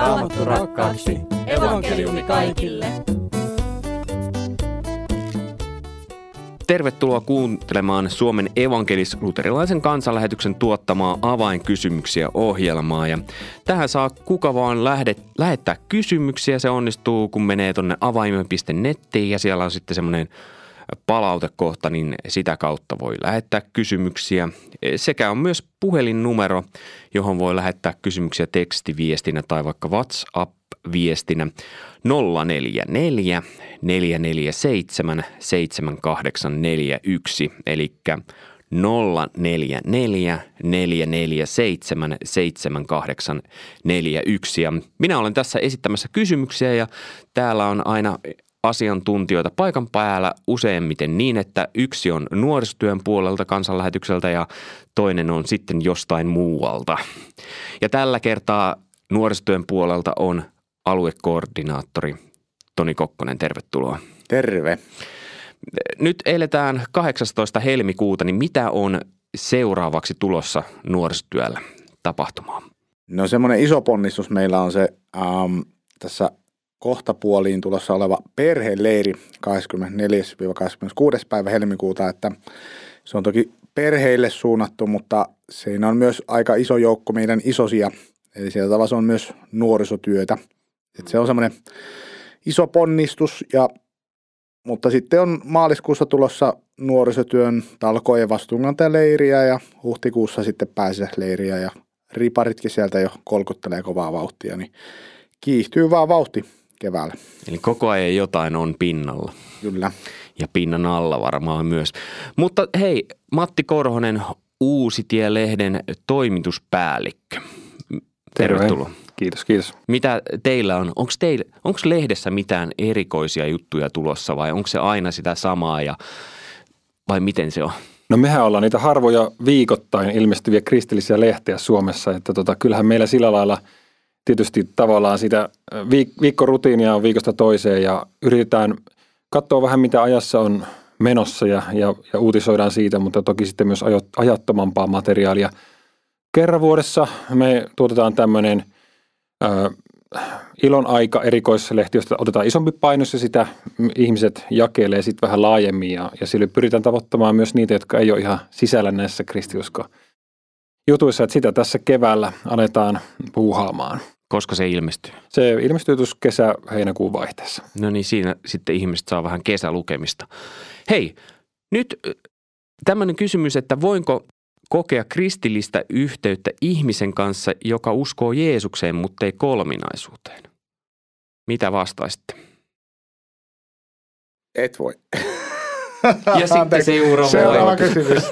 Raamattu rakkaaksi. Evankeliumi kaikille. Tervetuloa kuuntelemaan Suomen evankelis-luterilaisen kansanlähetyksen tuottamaa avainkysymyksiä ohjelmaa. Ja tähän saa kuka vaan lähde, lähettää kysymyksiä. Se onnistuu, kun menee tuonne avaimen.nettiin ja siellä on sitten semmoinen palautekohta, niin sitä kautta voi lähettää kysymyksiä. Sekä on myös puhelinnumero, johon voi lähettää kysymyksiä tekstiviestinä tai vaikka WhatsApp-viestinä 044 447 7841, eli 044 447 7841. Ja minä olen tässä esittämässä kysymyksiä ja täällä on aina asiantuntijoita paikan päällä useimmiten niin, että yksi on nuorisotyön puolelta kansanlähetykseltä ja toinen on sitten jostain muualta. Ja tällä kertaa nuorisotyön puolelta on aluekoordinaattori Toni Kokkonen, tervetuloa. Terve. Nyt eletään 18. helmikuuta, niin mitä on seuraavaksi tulossa nuorisotyöllä tapahtumaan? No semmoinen iso ponnistus meillä on se ähm, tässä kohtapuoliin tulossa oleva perheleiri 24-26. päivä helmikuuta, että se on toki perheille suunnattu, mutta siinä on myös aika iso joukko meidän isosia, eli siellä tavalla on myös nuorisotyötä. että se on semmoinen iso ponnistus, ja, mutta sitten on maaliskuussa tulossa nuorisotyön talkojen vastuunkantajaleiriä ja huhtikuussa sitten leiriä ja riparitkin sieltä jo kolkuttelee kovaa vauhtia, niin kiihtyy vaan vauhti keväällä. Eli koko ajan jotain on pinnalla. Kyllä. Ja pinnan alla varmaan myös. Mutta hei, Matti Korhonen, Uusitie-lehden toimituspäällikkö. Tervetuloa. Terve. Kiitos, kiitos. Mitä teillä on? Onko, teillä, onko lehdessä mitään erikoisia juttuja tulossa vai onko se aina sitä samaa ja vai miten se on? No mehän ollaan niitä harvoja viikoittain ilmestyviä kristillisiä lehtiä Suomessa, että tota, kyllähän meillä sillä lailla – tietysti tavallaan sitä viik- viikkorutiinia on viikosta toiseen ja yritetään katsoa vähän mitä ajassa on menossa ja, ja, ja uutisoidaan siitä, mutta toki sitten myös ajattomampaa materiaalia. Kerran vuodessa me tuotetaan tämmöinen ilon aika erikoislehti, josta otetaan isompi painos ja sitä ihmiset jakelee sitten vähän laajemmin ja, ja sillä pyritään tavoittamaan myös niitä, jotka ei ole ihan sisällä näissä kristiusko jutuissa, että sitä tässä keväällä aletaan puuhaamaan. Koska se ilmestyy? Se ilmestyy tuossa kesä-heinäkuun vaihteessa. No niin, siinä sitten ihmiset saa vähän kesälukemista. Hei, nyt tämmöinen kysymys, että voinko kokea kristillistä yhteyttä ihmisen kanssa, joka uskoo Jeesukseen, mutta ei kolminaisuuteen? Mitä vastaisitte? Et voi. Ja sitten seuraava, seuraava kysymys.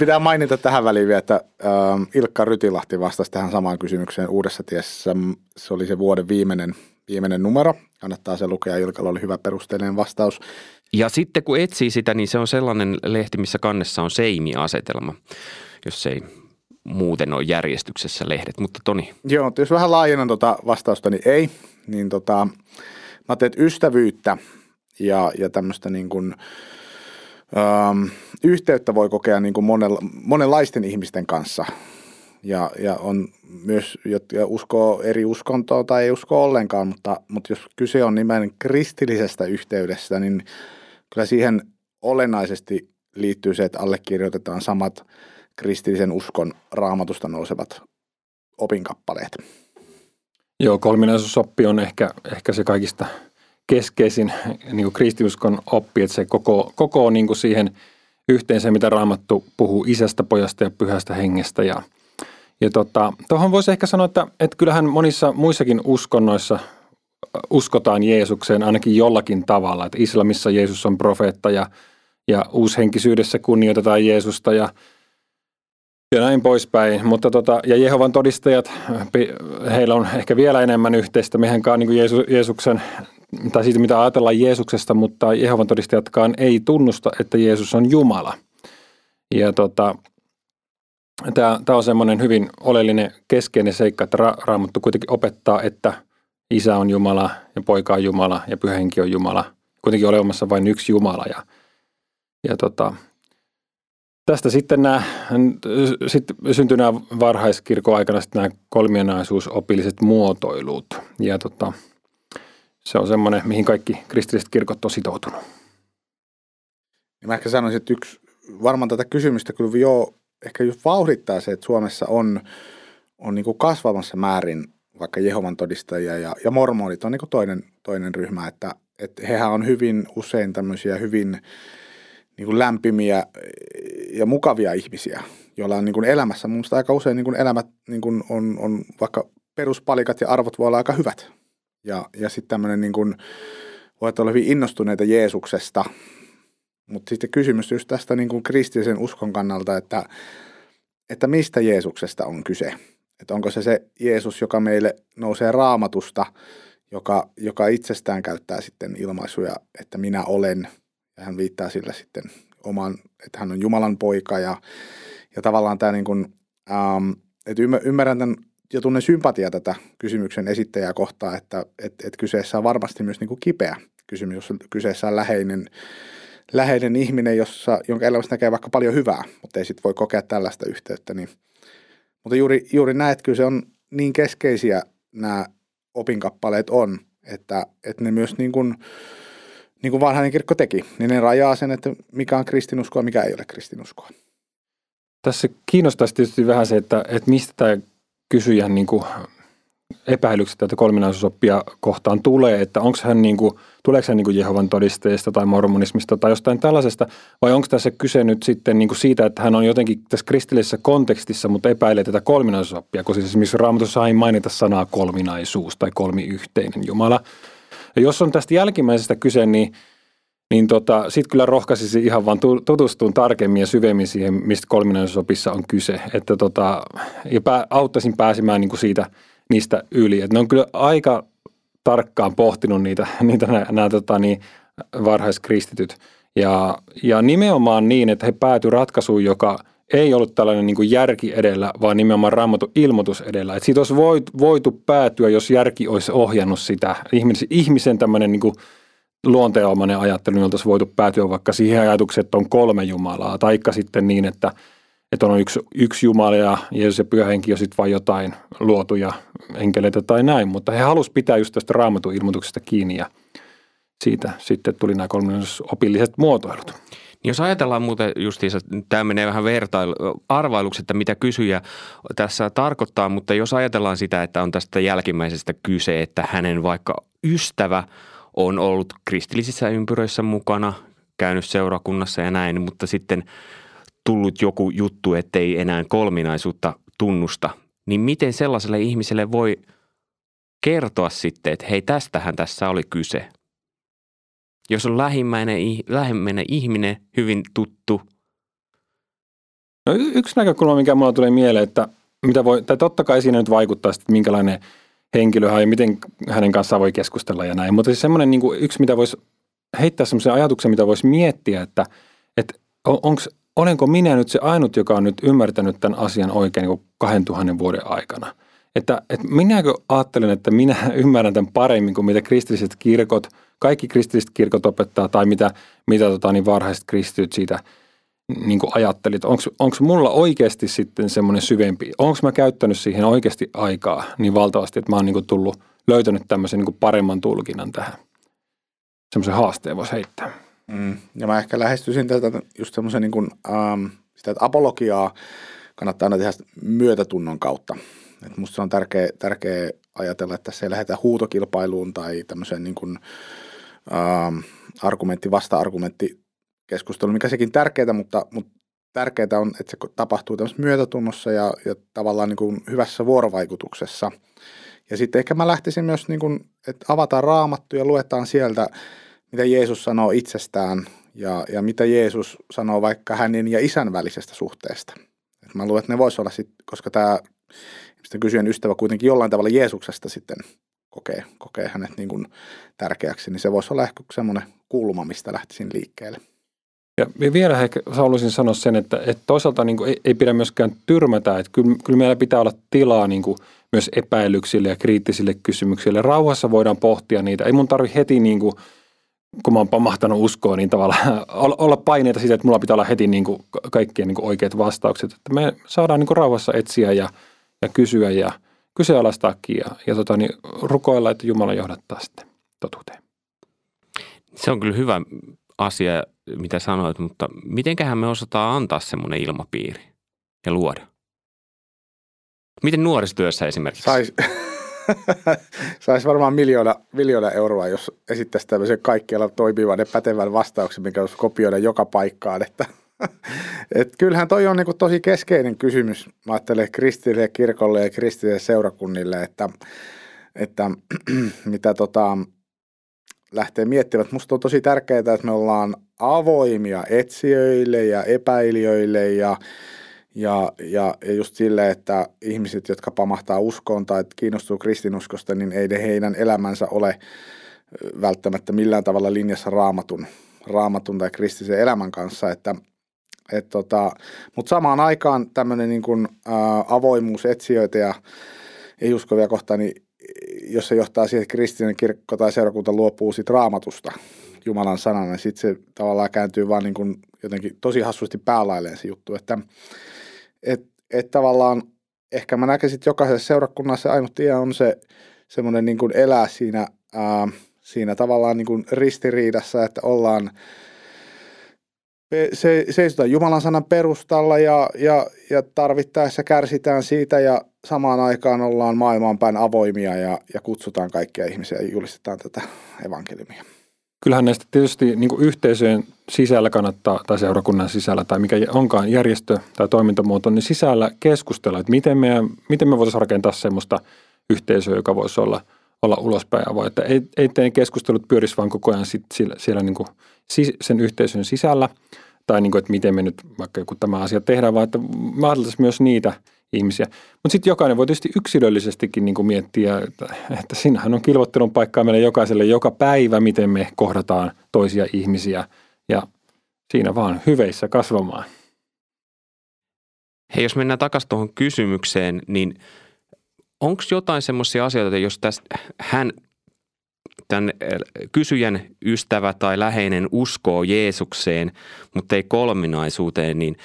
Pitää mainita tähän väliin vielä, että ähm, Ilkka Rytilahti vastasi tähän samaan kysymykseen uudessa tiessä. Se oli se vuoden viimeinen, viimeinen numero. Kannattaa se lukea. Ilkalla oli hyvä perusteellinen vastaus. Ja sitten kun etsii sitä, niin se on sellainen lehti, missä kannessa on seimi-asetelma, jos ei muuten ole järjestyksessä lehdet. Mutta Toni. Joo, jos vähän laajennan tuota vastausta, niin ei. Niin tota, mä teet ystävyyttä ja, ja tämmöistä niin kuin – ähm, yhteyttä voi kokea niin kuin monella, monenlaisten ihmisten kanssa. Ja, ja on myös, jotka uskoo eri uskontoa tai ei usko ollenkaan, mutta, mutta jos kyse on nimen kristillisestä yhteydestä, niin kyllä siihen olennaisesti liittyy se, että allekirjoitetaan samat kristillisen uskon raamatusta nousevat opinkappaleet. Joo, kolminaisuusoppi on ehkä, ehkä se kaikista – keskeisin niin kuin kristiuskon oppi, että se koko, koko niin kuin siihen yhteen se, mitä Raamattu puhuu isästä, pojasta ja pyhästä hengestä. Ja, ja tota, tuohon voisi ehkä sanoa, että, että kyllähän monissa muissakin uskonnoissa uskotaan Jeesukseen ainakin jollakin tavalla. Että islamissa Jeesus on profeetta ja, ja uushenkisyydessä kunnioitetaan Jeesusta ja, ja näin poispäin. Mutta tota, ja Jehovan todistajat, heillä on ehkä vielä enemmän yhteistä. Mehän niin Jeesu, Jeesuksen tai siitä mitä ajatellaan Jeesuksesta, mutta Jehovan todistajatkaan ei tunnusta, että Jeesus on Jumala. Ja tota, tämä on semmoinen hyvin oleellinen keskeinen seikka, että Ra- Raamattu kuitenkin opettaa, että isä on Jumala ja poika on Jumala ja pyhänki on Jumala. Kuitenkin olemassa vain yksi Jumala ja, ja tota, tästä sitten nämä, sitten syntyi nämä varhaiskirkon aikana sitten nämä kolmienaisuusopilliset muotoilut. Ja tota, se on semmoinen, mihin kaikki kristilliset kirkot on sitoutunut. Ja mä ehkä sanoisin, että yksi, varmaan tätä kysymystä kyllä jo ehkä just vauhdittaa se, että Suomessa on, on niin kuin kasvamassa määrin vaikka Jehovan todistajia ja, ja mormonit on niin toinen, toinen ryhmä, että, että hehän on hyvin usein tämmöisiä hyvin niin kuin lämpimiä ja mukavia ihmisiä, joilla on niin kuin elämässä, mun aika usein niin kuin elämät niin kuin on, on, vaikka peruspalikat ja arvot voi olla aika hyvät. Ja, ja sitten tämmöinen niin kuin, voi olla hyvin innostuneita Jeesuksesta, mutta sitten kysymys just tästä niin kuin kristillisen uskon kannalta, että, että mistä Jeesuksesta on kyse. Että onko se se Jeesus, joka meille nousee raamatusta, joka, joka itsestään käyttää sitten ilmaisuja, että minä olen, ja hän viittaa sillä sitten oman, että hän on Jumalan poika, ja, ja tavallaan tämä niin kuin, ähm, että ymmärrän tämän ja tunnen sympatia tätä kysymyksen esittäjää kohtaan, että et, et kyseessä on varmasti myös niin kuin kipeä kysymys, jos kyseessä on läheinen, läheinen ihminen, jossa, jonka elämässä näkee vaikka paljon hyvää, mutta ei sitten voi kokea tällaista yhteyttä. Niin. Mutta juuri, juuri näet, että kyllä se on niin keskeisiä nämä opinkappaleet on, että, että ne myös niin kuin, niin kuin vanhainen kirkko teki, niin ne rajaa sen, että mikä on kristinuskoa, mikä ei ole kristinuskoa. Tässä kiinnostaisi tietysti vähän se, että, että mistä tämä kysyjän niin kuin epäilykset tätä kolminaisuusoppia kohtaan tulee, että onko hän niin kuin, tuleeko hän niin kuin Jehovan todisteista tai mormonismista tai jostain tällaisesta, vai onko tässä kyse nyt sitten niin kuin siitä, että hän on jotenkin tässä kristillisessä kontekstissa, mutta epäilee tätä kolminaisuusoppia, koska siis esimerkiksi Raamatussa ei mainita sanaa kolminaisuus tai kolmiyhteinen Jumala. Ja jos on tästä jälkimmäisestä kyse, niin niin tota, sitten kyllä rohkaisisi ihan vaan tutustumaan tarkemmin ja syvemmin siihen, mistä kolminaisuusopissa on kyse. Että tota, ja pää, auttaisin pääsemään niin kuin siitä – niistä yli. Et ne on kyllä aika tarkkaan pohtinut niitä, niitä nämä tota, niin, varhaiskristityt. Ja, ja nimenomaan niin, että he päätyivät ratkaisuun, joka ei ollut tällainen niin kuin järki edellä, vaan nimenomaan raamattu ilmoitus edellä. Et siitä olisi voitu, voitu päätyä, jos järki olisi ohjannut sitä. Ihmisen, ihmisen tämmöinen niin luonteenomainen ajattelu, niin oltaisiin voitu päätyä vaikka siihen ajatukseen, että on kolme Jumalaa, taikka sitten niin, että – että on yksi, yksi Jumala ja Jeesus ja pyhähenki on sitten vain jotain luotuja enkeleitä tai näin, mutta he halusivat pitää just tästä raamatun ilmoituksesta kiinni ja siitä sitten tuli nämä opilliset muotoilut. Niin jos ajatellaan muuten justiinsa, tämä menee vähän vertailu, arvailuksi, että mitä kysyjä tässä tarkoittaa, mutta jos ajatellaan sitä, että on tästä jälkimmäisestä kyse, että hänen vaikka ystävä on ollut kristillisissä ympyröissä mukana, käynyt seurakunnassa ja näin, mutta sitten – tullut joku juttu, ettei enää kolminaisuutta tunnusta, niin miten sellaiselle ihmiselle voi kertoa sitten, että hei tästähän tässä oli kyse. Jos on lähimmäinen, lähimmäinen ihminen, hyvin tuttu. No, yksi näkökulma, mikä mulla tulee mieleen, että mitä voi, tai totta kai siinä nyt vaikuttaa että minkälainen henkilö hän ja miten hänen kanssaan voi keskustella ja näin. Mutta siis semmoinen niin kuin yksi, mitä voisi heittää semmoisen ajatuksen, mitä voisi miettiä, että, että onko olenko minä nyt se ainut, joka on nyt ymmärtänyt tämän asian oikein niin 2000 vuoden aikana. Että, että minäkö ajattelen, että minä ymmärrän tämän paremmin kuin mitä kristilliset kirkot, kaikki kristilliset kirkot opettaa tai mitä, mitä tota, niin varhaiset kristityt siitä niin kuin ajattelit. Onko mulla oikeasti sitten semmoinen syvempi, onko mä käyttänyt siihen oikeasti aikaa niin valtavasti, että mä oon niin kuin tullut, löytänyt tämmöisen niin kuin paremman tulkinnan tähän. Semmoisen haasteen voisi heittää. Mm. Ja mä ehkä lähestyisin tätä just semmoisen niin kuin, ähm, sitä, että apologiaa kannattaa aina tehdä myötätunnon kautta. Et musta se on tärkeä, tärkeä ajatella, että se ei lähdetä huutokilpailuun tai tämmöiseen niin kuin, ähm, argumentti, vasta-argumentti keskustelu, mikä sekin tärkeää, mutta, mutta tärkeää on, että se tapahtuu tämmöisessä myötätunnossa ja, ja tavallaan niin kuin hyvässä vuorovaikutuksessa. Ja sitten ehkä mä lähtisin myös, niin kuin, että avataan raamattu ja luetaan sieltä mitä Jeesus sanoo itsestään ja, ja mitä Jeesus sanoo vaikka hänen ja isän välisestä suhteesta. Et mä luulen, että ne voisi olla sitten, koska tämä kysyjän ystävä kuitenkin jollain tavalla Jeesuksesta sitten kokee, kokee hänet niin kuin tärkeäksi, niin se voisi olla ehkä semmoinen kulma, mistä lähtisin liikkeelle. Ja vielä ehkä haluaisin sanoa sen, että, että toisaalta niin kuin ei, ei pidä myöskään tyrmätä, että kyllä, kyllä meillä pitää olla tilaa niin kuin myös epäilyksille ja kriittisille kysymyksille. Rauhassa voidaan pohtia niitä. Ei mun tarvi heti niin kuin kun mä oon pamahtanut uskoa, niin tavallaan olla paineita siitä, että mulla pitää olla heti niin kuin kaikkien niin kuin oikeat vastaukset. Että me saadaan niin kuin rauhassa etsiä ja, ja kysyä ja kyseenalaistaakin ja, ja tota, niin rukoilla, että Jumala johdattaa sitten totuuteen. Se on kyllä hyvä asia, mitä sanoit, mutta mitenköhän me osataan antaa semmoinen ilmapiiri ja luoda? Miten nuorisotyössä esimerkiksi? Sais, sais varmaan miljoona, miljoona euroa, jos esittäisi tämmöisen kaikkialla toimivan ja pätevän vastauksen, mikä olisi kopioida joka paikkaan. Että, et kyllähän toi on niinku tosi keskeinen kysymys, mä ajattelen kristilliselle kirkolle ja kristilliselle seurakunnille, että, että mitä tota, lähtee miettimään. Musta on tosi tärkeää, että me ollaan avoimia etsijöille ja epäilijöille ja ja, ja, ja just sille, että ihmiset, jotka pamahtaa uskoon tai kiinnostuu kristinuskosta, niin ei heidän elämänsä ole välttämättä millään tavalla linjassa raamatun, raamatun tai kristisen elämän kanssa. Että, et tota, Mutta samaan aikaan tämmöinen niin avoimuus etsijöitä ja ei-uskovia kohtaan, niin jos se johtaa siihen, että kristillinen kirkko tai seurakunta luopuu siitä raamatusta Jumalan sanana, niin sitten se tavallaan kääntyy vaan niin kuin jotenkin tosi hassusti päälailleen se juttu, että et, et tavallaan ehkä mä näkisin, että jokaisessa seurakunnassa ainut tie on se semmoinen niin kuin elää siinä, ää, siinä tavallaan niin kuin ristiriidassa, että ollaan se, seisotaan Jumalan sanan perustalla ja, ja, ja tarvittaessa kärsitään siitä ja samaan aikaan ollaan maailmaan päin avoimia ja, ja kutsutaan kaikkia ihmisiä ja julistetaan tätä evankeliumia. Kyllähän näistä tietysti niin kuin yhteisöjen sisällä kannattaa, tai seurakunnan sisällä, tai mikä onkaan järjestö tai toimintamuoto, niin sisällä keskustella, että miten me, miten me voitaisiin rakentaa semmoista yhteisöä, joka voisi olla, olla ulospäin avoin. Että ei, ei teidän keskustelut pyörisi vaan koko ajan sit siellä, siellä niin kuin sen yhteisön sisällä, tai niin kuin, että miten me nyt vaikka joku tämä asia tehdään, vaan että myös niitä – ihmisiä. Mutta sitten jokainen voi tietysti yksilöllisestikin niin kuin miettiä, että, että siinähän on kilvottelun paikkaa meille jokaiselle joka päivä, miten me kohdataan toisia ihmisiä ja siinä vaan hyveissä kasvamaan. Hei, jos mennään takaisin tuohon kysymykseen, niin onko jotain semmoisia asioita, jos tästä hän tämän kysyjän ystävä tai läheinen uskoo Jeesukseen, mutta ei kolminaisuuteen, niin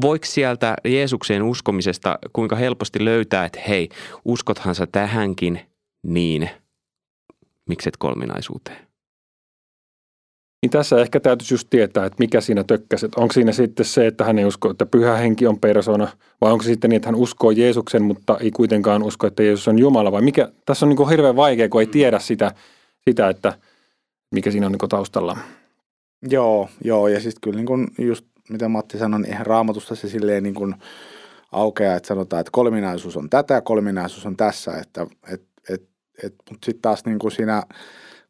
voiko sieltä Jeesukseen uskomisesta kuinka helposti löytää, että hei, uskothan sä tähänkin, niin mikset kolminaisuuteen? Niin tässä ehkä täytyisi just tietää, että mikä siinä tökkäsi. Onko siinä sitten se, että hän ei usko, että pyhä henki on persona, vai onko se sitten niin, että hän uskoo Jeesuksen, mutta ei kuitenkaan usko, että Jeesus on Jumala, vai mikä? Tässä on niin kuin hirveän vaikea, kun ei tiedä sitä, sitä että mikä siinä on niin kuin taustalla. Joo, joo, ja sitten kyllä niin kuin just mitä Matti sanoi, niin eihän raamatusta se silleen niin kuin aukea, että sanotaan, että kolminaisuus on tätä kolminaisuus on tässä, että et, et, et, mutta sitten taas niin kuin siinä,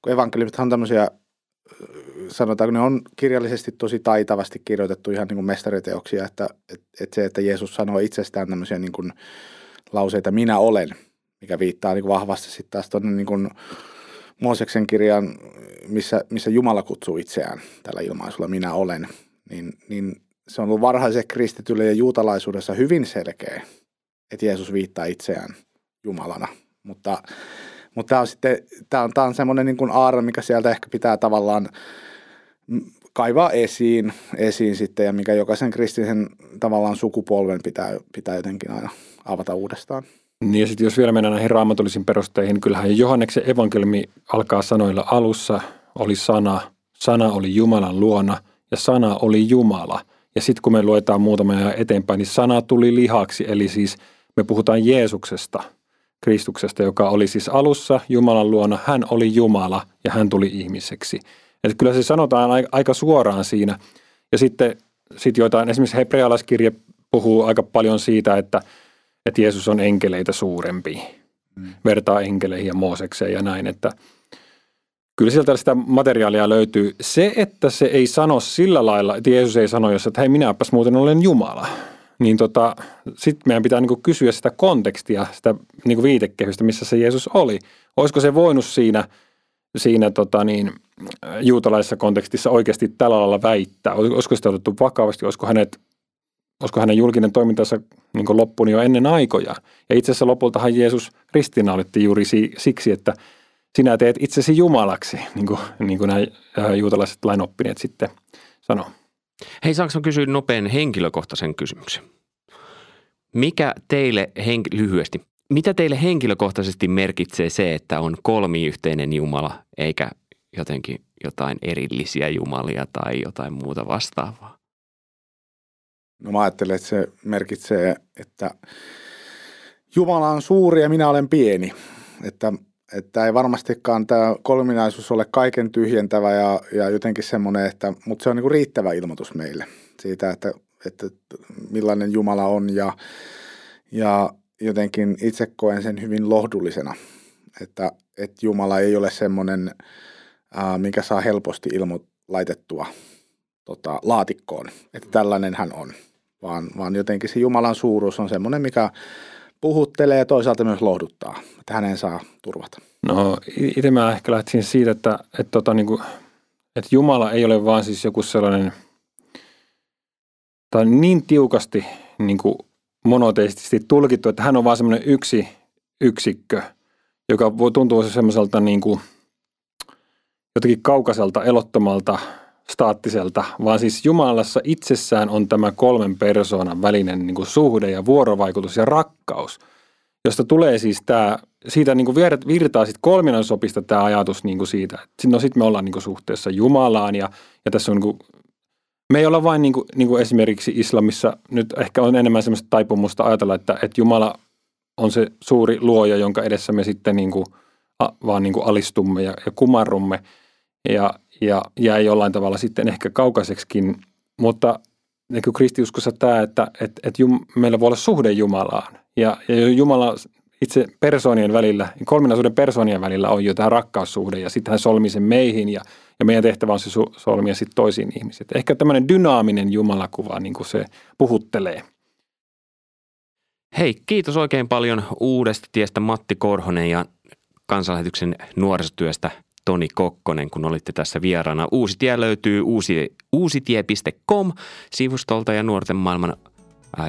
kun evankeliumit on tämmöisiä, sanotaan, ne on kirjallisesti tosi taitavasti kirjoitettu ihan niin kuin mestariteoksia, että et, et se, että Jeesus sanoo itsestään tämmöisiä niin kuin lauseita, minä olen, mikä viittaa niin kuin vahvasti sitten taas tuonne niin kuin Mooseksen kirjan, missä, missä Jumala kutsuu itseään tällä ilmaisulla, minä olen, niin, niin se on ollut varhaisen kristitylle ja juutalaisuudessa hyvin selkeä, että Jeesus viittaa itseään Jumalana. Mutta, mutta tämä on sitten, tämä on, tämä on semmoinen niin kuin mikä sieltä ehkä pitää tavallaan kaivaa esiin, esiin sitten ja mikä jokaisen kristillisen tavallaan sukupolven pitää, pitää jotenkin aina avata uudestaan. Niin ja sitten jos vielä mennään näihin raamatullisiin perusteihin, kyllähän Johanneksen evankeliumi alkaa sanoilla alussa oli sana, sana oli Jumalan luona – ja sana oli Jumala. Ja sitten kun me luetaan muutama ajan eteenpäin, niin sana tuli lihaksi, eli siis me puhutaan Jeesuksesta, Kristuksesta, joka oli siis alussa Jumalan luona. Hän oli Jumala ja hän tuli ihmiseksi. Että kyllä se sanotaan aika suoraan siinä. Ja sitten sit joitain, esimerkiksi hebrealaiskirje puhuu aika paljon siitä, että, että Jeesus on enkeleitä suurempi. Mm. Vertaa enkeleihin ja Moosekseen ja näin, että – Kyllä sieltä sitä materiaalia löytyy. Se, että se ei sano sillä lailla, että Jeesus ei sano, jos että hei minäpäs muuten olen Jumala, niin tota, sitten meidän pitää niinku kysyä sitä kontekstia, sitä niinku viitekehystä, missä se Jeesus oli. Olisiko se voinut siinä, siinä tota niin, juutalaisessa kontekstissa oikeasti tällä lailla väittää? Olisiko sitä otettu vakavasti? Olisiko, hänet, olisiko hänen julkinen toimintansa niin loppunut jo ennen aikoja? Ja itse asiassa lopultahan Jeesus ristiinnaulitti juuri siksi, että – sinä teet itsesi jumalaksi, niin kuin, niin kuin nämä juutalaiset lainoppineet sitten sanoo. Hei, saanko kysyä nopean henkilökohtaisen kysymyksen? Mikä teille, henk- lyhyesti, mitä teille henkilökohtaisesti merkitsee se, että on kolmiyhteinen Jumala, eikä jotenkin jotain erillisiä jumalia tai jotain muuta vastaavaa? No mä ajattelen, että se merkitsee, että Jumala on suuri ja minä olen pieni. Että, että ei varmastikaan tämä kolminaisuus ole kaiken tyhjentävä ja, ja jotenkin semmoinen, että, mutta se on niin riittävä ilmoitus meille siitä, että, että millainen Jumala on ja, ja jotenkin itse koen sen hyvin lohdullisena, että, että Jumala ei ole semmoinen, mikä saa helposti ilmo laitettua tota, laatikkoon, että tällainen hän on, vaan, vaan jotenkin se Jumalan suuruus on semmoinen, mikä puhuttelee ja toisaalta myös lohduttaa, että hänen saa turvata. No itse mä ehkä lähtisin siitä, että, että, tota, niin kuin, että Jumala ei ole vaan siis joku sellainen, tai niin tiukasti niin kuin monoteistisesti tulkittu, että hän on vaan semmoinen yksi yksikkö, joka voi tuntua semmoiselta niin kuin jotenkin kaukaiselta, elottomalta, staattiselta, vaan siis Jumalassa itsessään on tämä kolmen persoonan välinen niin kuin suhde ja vuorovaikutus ja rakkaus, josta tulee siis tämä, siitä niin kuin virtaa sitten kolminaisopista tämä ajatus niin kuin siitä, että no sitten me ollaan niin kuin suhteessa Jumalaan ja, ja tässä on niin kuin me ei olla vain niin kuin, niin kuin esimerkiksi islamissa, nyt ehkä on enemmän semmoista taipumusta ajatella, että, että Jumala on se suuri luoja, jonka edessä me sitten niin kuin, a, vaan niin kuin alistumme ja, ja kumarrumme. Ja, ja jäi jollain tavalla sitten ehkä kaukaiseksikin, mutta niin kristiuskossa tämä, että, että, että jum, meillä voi olla suhde Jumalaan ja, ja Jumala itse persoonien välillä, kolminaisuuden persoonien välillä on jo tämä rakkaussuhde ja sitten hän solmi sen meihin ja, ja meidän tehtävä on se solmia sitten toisiin ihmisiin. Ehkä tämmöinen dynaaminen jumalakuva niin kuin se puhuttelee. Hei, kiitos oikein paljon uudesta tiestä Matti Korhonen ja kansanlähetyksen nuorisotyöstä Toni Kokkonen, kun olitte tässä vieraana. Uusi tie löytyy uusi, uusitie.com sivustolta ja nuorten maailman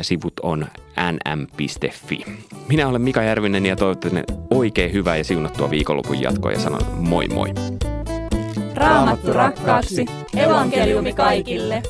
sivut on nm.fi. Minä olen Mika Järvinen ja toivottavasti oikein hyvää ja siunattua viikonlopun jatkoa ja sanon moi moi. Raamattu rakkaaksi, evankeliumi kaikille.